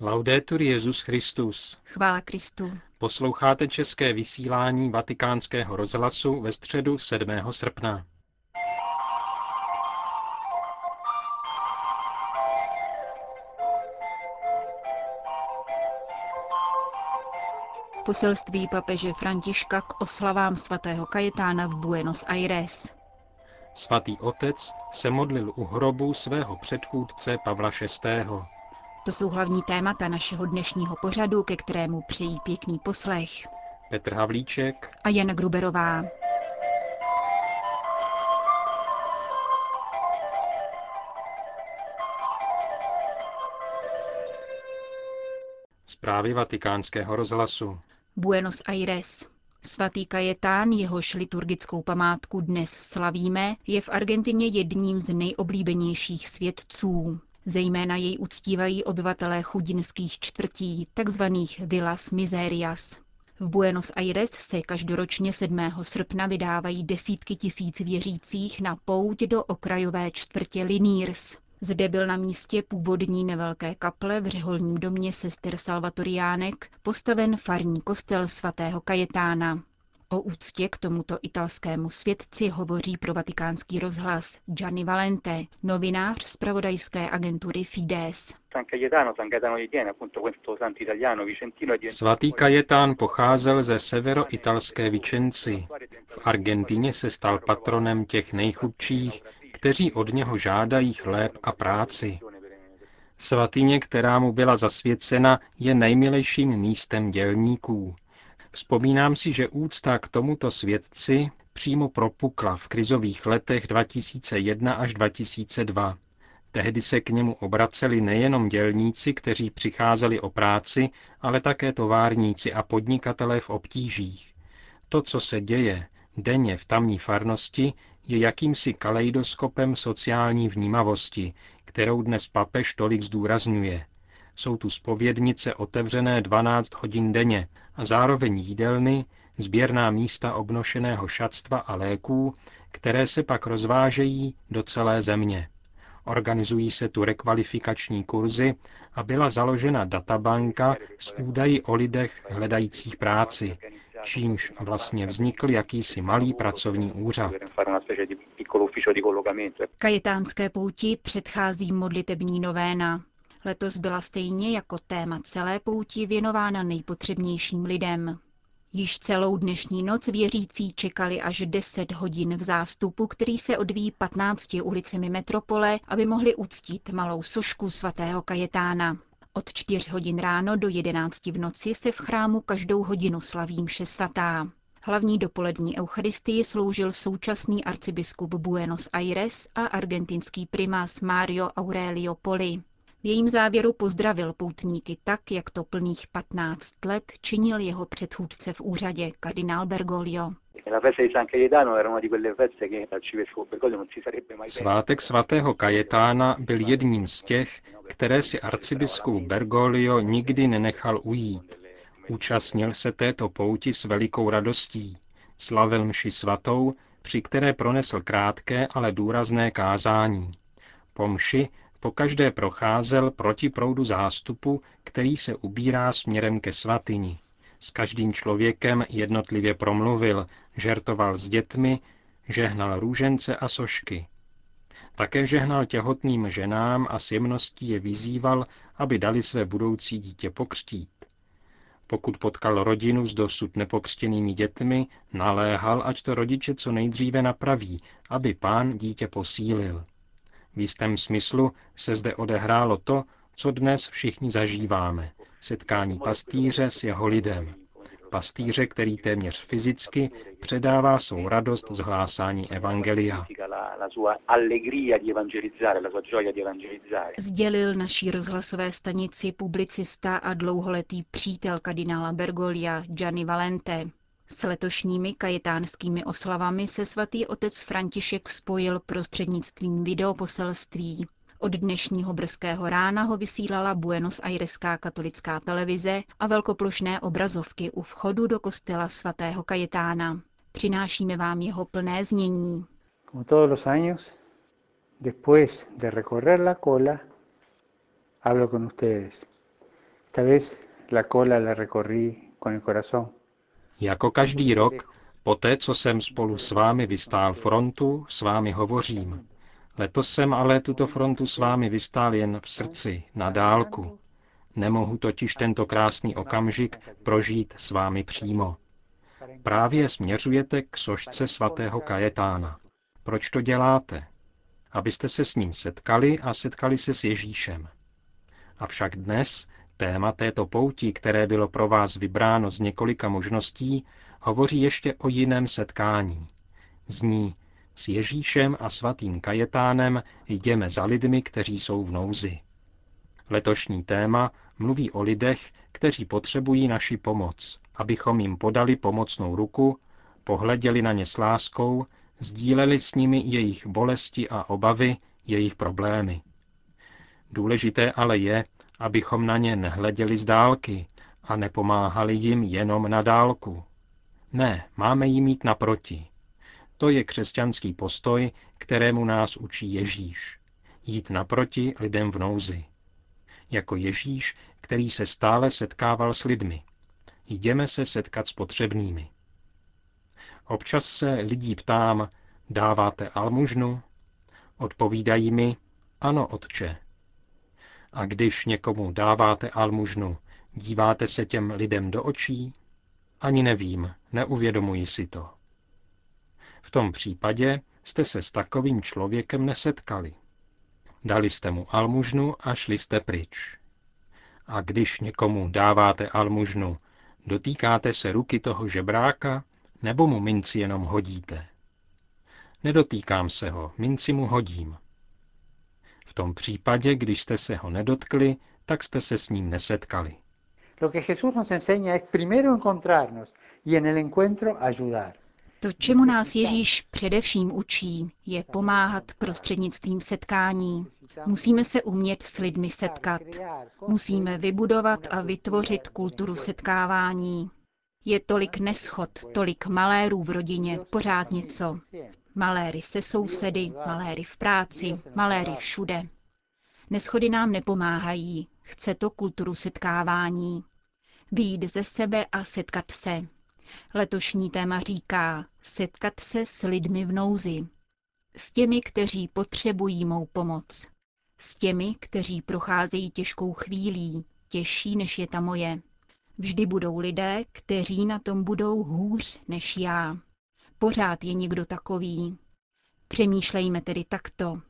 Laudetur Jezus Christus. Chvála Kristu. Posloucháte české vysílání Vatikánského rozhlasu ve středu 7. srpna. Poselství papeže Františka k oslavám svatého Kajetána v Buenos Aires. Svatý otec se modlil u hrobu svého předchůdce Pavla VI. To jsou hlavní témata našeho dnešního pořadu, ke kterému přejí pěkný poslech. Petr Havlíček a Jana Gruberová. Zprávy vatikánského rozhlasu. Buenos Aires. Svatý Kajetán, jehož liturgickou památku dnes slavíme, je v Argentině jedním z nejoblíbenějších svědců. Zejména jej uctívají obyvatelé chudinských čtvrtí, takzvaných Villas Miserias. V Buenos Aires se každoročně 7. srpna vydávají desítky tisíc věřících na pouť do okrajové čtvrtě Liniers. Zde byl na místě původní nevelké kaple v řeholním domě sester Salvatoriánek postaven farní kostel svatého Kajetána. O úctě k tomuto italskému svědci hovoří pro vatikánský rozhlas Gianni Valente, novinář z pravodajské agentury Fides. Svatý Kajetán pocházel ze severoitalské Vicenci. V Argentině se stal patronem těch nejchudších, kteří od něho žádají chléb a práci. Svatyně, která mu byla zasvěcena, je nejmilejším místem dělníků. Vzpomínám si, že úcta k tomuto svědci přímo propukla v krizových letech 2001 až 2002. Tehdy se k němu obraceli nejenom dělníci, kteří přicházeli o práci, ale také továrníci a podnikatelé v obtížích. To, co se děje denně v tamní farnosti, je jakýmsi kaleidoskopem sociální vnímavosti, kterou dnes papež tolik zdůrazňuje. Jsou tu spovědnice otevřené 12 hodin denně a zároveň jídelny, sběrná místa obnošeného šatstva a léků, které se pak rozvážejí do celé země. Organizují se tu rekvalifikační kurzy a byla založena databanka s údaji o lidech hledajících práci, čímž vlastně vznikl jakýsi malý pracovní úřad. Kajetánské pouti předchází modlitební novéna. Letos byla stejně jako téma celé pouti věnována nejpotřebnějším lidem. Již celou dnešní noc věřící čekali až 10 hodin v zástupu, který se odvíjí 15 ulicemi metropole, aby mohli uctít malou sošku svatého Kajetána. Od 4 hodin ráno do 11 v noci se v chrámu každou hodinu slaví mše svatá. Hlavní dopolední eucharistii sloužil současný arcibiskup Buenos Aires a argentinský primás Mario Aurelio Poli. V jejím závěru pozdravil poutníky tak, jak to plných 15 let činil jeho předchůdce v úřadě, kardinál Bergoglio. Svátek svatého Kajetána byl jedním z těch, které si arcibiskup Bergoglio nikdy nenechal ujít. Účastnil se této pouti s velikou radostí. Slavil mši svatou, při které pronesl krátké, ale důrazné kázání. Po mši pokaždé procházel proti proudu zástupu, který se ubírá směrem ke svatyni. S každým člověkem jednotlivě promluvil, žertoval s dětmi, žehnal růžence a sošky. Také žehnal těhotným ženám a s jemností je vyzýval, aby dali své budoucí dítě pokřtít. Pokud potkal rodinu s dosud nepokřtěnými dětmi, naléhal, ať to rodiče co nejdříve napraví, aby pán dítě posílil. V jistém smyslu se zde odehrálo to, co dnes všichni zažíváme. Setkání pastýře s jeho lidem. Pastýře, který téměř fyzicky předává svou radost z hlásání Evangelia. Sdělil naší rozhlasové stanici publicista a dlouholetý přítel kardinála Bergolia Gianni Valente. S letošními kajetánskými oslavami se svatý otec František spojil prostřednictvím videoposelství. Od dnešního brzkého rána ho vysílala Buenos Aireská katolická televize a velkoplošné obrazovky u vchodu do kostela svatého Kajetána. Přinášíme vám jeho plné znění. Como todos los años, después de recorrer la cola, hablo con ustedes. Jako každý rok, poté co jsem spolu s vámi vystál frontu, s vámi hovořím. Letos jsem ale tuto frontu s vámi vystál jen v srdci, na dálku. Nemohu totiž tento krásný okamžik prožít s vámi přímo. Právě směřujete k sošce svatého Kajetána. Proč to děláte? Abyste se s ním setkali a setkali se s Ježíšem. Avšak dnes téma této pouti, které bylo pro vás vybráno z několika možností, hovoří ještě o jiném setkání. Zní, s Ježíšem a svatým Kajetánem jdeme za lidmi, kteří jsou v nouzi. Letošní téma mluví o lidech, kteří potřebují naši pomoc, abychom jim podali pomocnou ruku, pohleděli na ně s láskou, sdíleli s nimi jejich bolesti a obavy, jejich problémy. Důležité ale je, abychom na ně nehleděli z dálky a nepomáhali jim jenom na dálku. Ne, máme jim mít naproti. To je křesťanský postoj, kterému nás učí Ježíš. Jít naproti lidem v nouzi. Jako Ježíš, který se stále setkával s lidmi. Jdeme se setkat s potřebnými. Občas se lidí ptám, dáváte almužnu? Odpovídají mi, ano, otče. A když někomu dáváte almužnu, díváte se těm lidem do očí? Ani nevím, neuvědomuji si to. V tom případě jste se s takovým člověkem nesetkali. Dali jste mu almužnu a šli jste pryč. A když někomu dáváte almužnu, dotýkáte se ruky toho žebráka, nebo mu minci jenom hodíte? Nedotýkám se ho, minci mu hodím. V tom případě, když jste se ho nedotkli, tak jste se s ním nesetkali. Lo que Jesús nos enseña es primero encontrarnos y en el encuentro ayudar. To, čemu nás Ježíš především učí, je pomáhat prostřednictvím setkání. Musíme se umět s lidmi setkat. Musíme vybudovat a vytvořit kulturu setkávání. Je tolik neschod, tolik malérů v rodině, pořád něco. Maléry se sousedy, maléry v práci, maléry všude. Neschody nám nepomáhají, chce to kulturu setkávání. Výjít ze sebe a setkat se. Letošní téma říká setkat se s lidmi v nouzi. S těmi, kteří potřebují mou pomoc. S těmi, kteří procházejí těžkou chvílí, těžší než je ta moje. Vždy budou lidé, kteří na tom budou hůř než já. Pořád je někdo takový. Přemýšlejme tedy takto.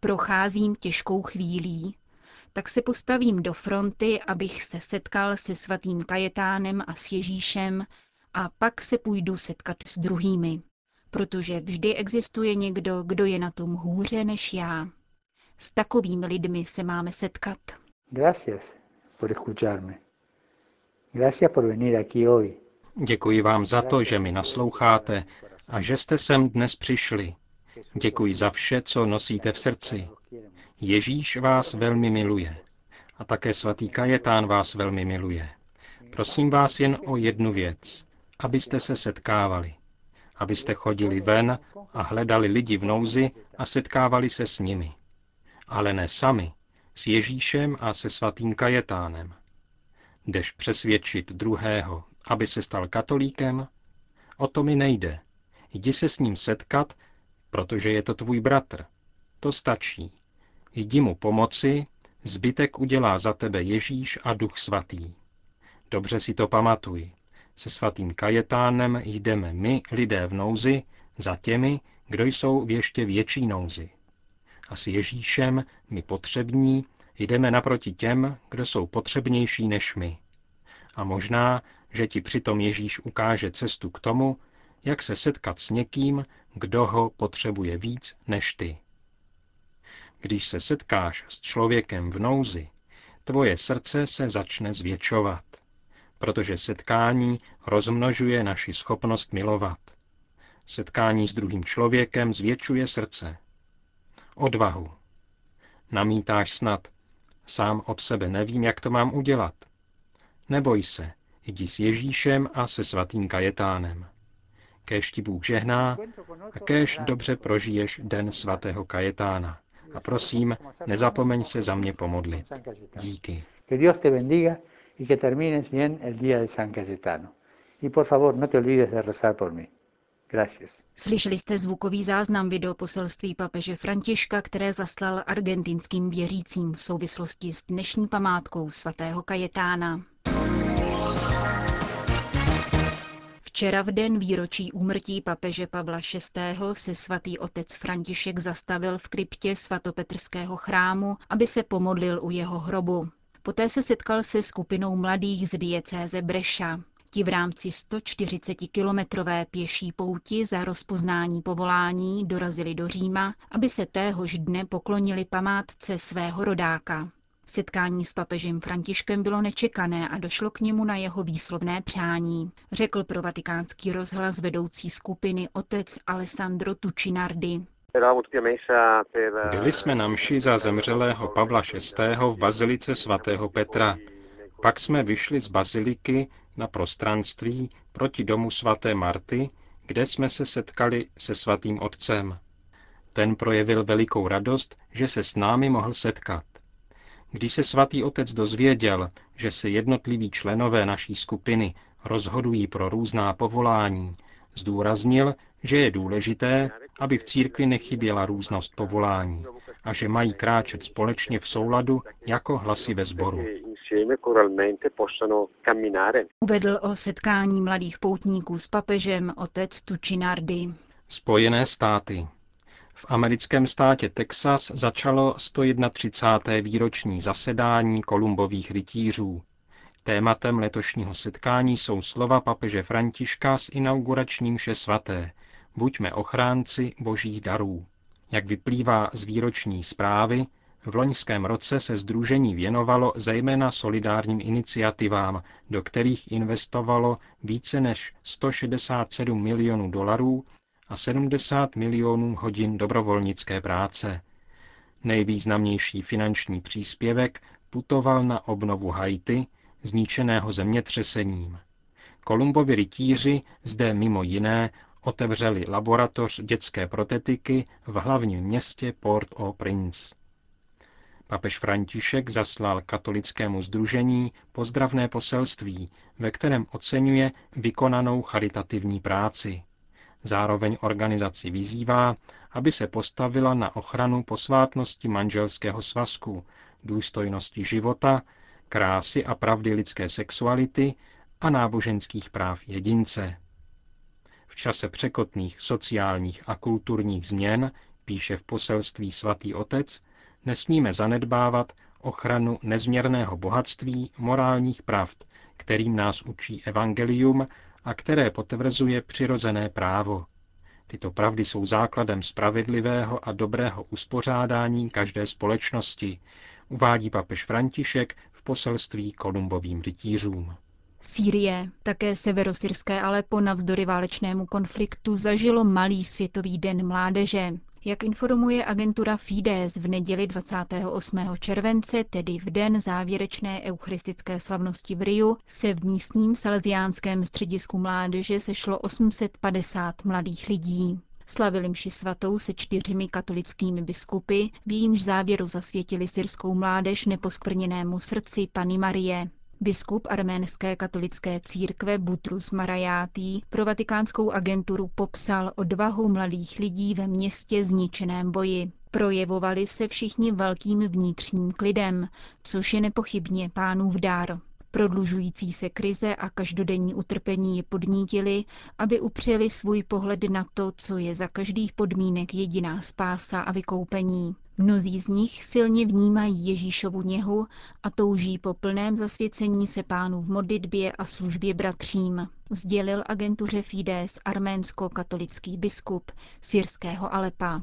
Procházím těžkou chvílí, tak se postavím do fronty, abych se setkal se svatým Kajetánem a s Ježíšem a pak se půjdu setkat s druhými, protože vždy existuje někdo, kdo je na tom hůře než já. S takovými lidmi se máme setkat. Gracias por escucharme. Gracias por venir aquí hoy. Děkuji vám za to, že mi nasloucháte a že jste sem dnes přišli. Děkuji za vše, co nosíte v srdci. Ježíš vás velmi miluje. A také svatý Kajetán vás velmi miluje. Prosím vás jen o jednu věc abyste se setkávali, abyste chodili ven a hledali lidi v nouzi a setkávali se s nimi. Ale ne sami, s Ježíšem a se svatým Kajetánem. Jdeš přesvědčit druhého, aby se stal katolíkem? O to mi nejde. Jdi se s ním setkat, protože je to tvůj bratr. To stačí. Jdi mu pomoci, zbytek udělá za tebe Ježíš a Duch Svatý. Dobře si to pamatuj. Se svatým Kajetánem jdeme my, lidé v nouzi, za těmi, kdo jsou v ještě větší nouzi. A s Ježíšem, my potřební, jdeme naproti těm, kdo jsou potřebnější než my. A možná, že ti přitom Ježíš ukáže cestu k tomu, jak se setkat s někým, kdo ho potřebuje víc než ty. Když se setkáš s člověkem v nouzi, tvoje srdce se začne zvětšovat protože setkání rozmnožuje naši schopnost milovat. Setkání s druhým člověkem zvětšuje srdce. Odvahu. Namítáš snad. Sám od sebe nevím, jak to mám udělat. Neboj se, jdi s Ježíšem a se svatým Kajetánem. Kéž ti Bůh žehná a kéž dobře prožiješ den svatého Kajetána. A prosím, nezapomeň se za mě pomodlit. Díky. y que termines bien el día de San Cayetano. Y por favor, no te olvides de rezar por mí. Gracias. Slyšeli jste zvukový záznam videoposelství papeže Františka, které zaslal argentinským věřícím v souvislosti s dnešní památkou svatého Kajetána. Včera v den výročí úmrtí papeže Pavla VI. se svatý otec František zastavil v kryptě svatopetrského chrámu, aby se pomodlil u jeho hrobu. Poté se setkal se skupinou mladých z diecéze Breša. Ti v rámci 140-kilometrové pěší pouti za rozpoznání povolání dorazili do Říma, aby se téhož dne poklonili památce svého rodáka. Setkání s papežem Františkem bylo nečekané a došlo k němu na jeho výslovné přání, řekl pro vatikánský rozhlas vedoucí skupiny otec Alessandro Tucinardi. Byli jsme na mši za zemřelého Pavla VI. v bazilice svatého Petra. Pak jsme vyšli z baziliky na prostranství proti domu svaté Marty, kde jsme se setkali se svatým otcem. Ten projevil velikou radost, že se s námi mohl setkat. Když se svatý otec dozvěděl, že se jednotliví členové naší skupiny rozhodují pro různá povolání, zdůraznil, že je důležité, aby v církvi nechyběla různost povolání a že mají kráčet společně v souladu jako hlasy ve sboru. Uvedl o setkání mladých poutníků s papežem otec Tučinardi. Spojené státy. V americkém státě Texas začalo 131. výroční zasedání Kolumbových rytířů. Tématem letošního setkání jsou slova papeže Františka s inauguračním vše svaté. Buďme ochránci božích darů. Jak vyplývá z výroční zprávy, v loňském roce se združení věnovalo zejména solidárním iniciativám, do kterých investovalo více než 167 milionů dolarů a 70 milionů hodin dobrovolnické práce. Nejvýznamnější finanční příspěvek putoval na obnovu Haiti, zničeného zemětřesením. Kolumbovi rytíři zde mimo jiné otevřeli laboratoř dětské protetiky v hlavním městě Port-au-Prince. Papež František zaslal katolickému združení pozdravné poselství, ve kterém oceňuje vykonanou charitativní práci. Zároveň organizaci vyzývá, aby se postavila na ochranu posvátnosti manželského svazku, důstojnosti života, krásy a pravdy lidské sexuality a náboženských práv jedince. V čase překotných sociálních a kulturních změn, píše v poselství svatý otec, nesmíme zanedbávat ochranu nezměrného bohatství morálních pravd, kterým nás učí evangelium a které potvrzuje přirozené právo. Tyto pravdy jsou základem spravedlivého a dobrého uspořádání každé společnosti, uvádí papež František v poselství kolumbovým rytířům. Sýrie, také severosyrské Alepo navzdory válečnému konfliktu zažilo malý světový den mládeže. Jak informuje agentura Fides v neděli 28. července, tedy v den závěrečné eucharistické slavnosti v Riu, se v místním salesiánském středisku mládeže sešlo 850 mladých lidí. Slavili mši svatou se čtyřmi katolickými biskupy, v jímž závěru zasvětili syrskou mládež neposkvrněnému srdci Pany Marie. Biskup arménské katolické církve Butrus Marajátý pro vatikánskou agenturu popsal odvahu mladých lidí ve městě zničeném boji. Projevovali se všichni velkým vnitřním klidem, což je nepochybně pánův dár. Prodlužující se krize a každodenní utrpení je podnítili, aby upřeli svůj pohled na to, co je za každých podmínek jediná spása a vykoupení. Mnozí z nich silně vnímají Ježíšovu něhu a touží po plném zasvěcení se pánu v modlitbě a službě bratřím, sdělil agentuře Fides arménsko-katolický biskup syrského Alepa.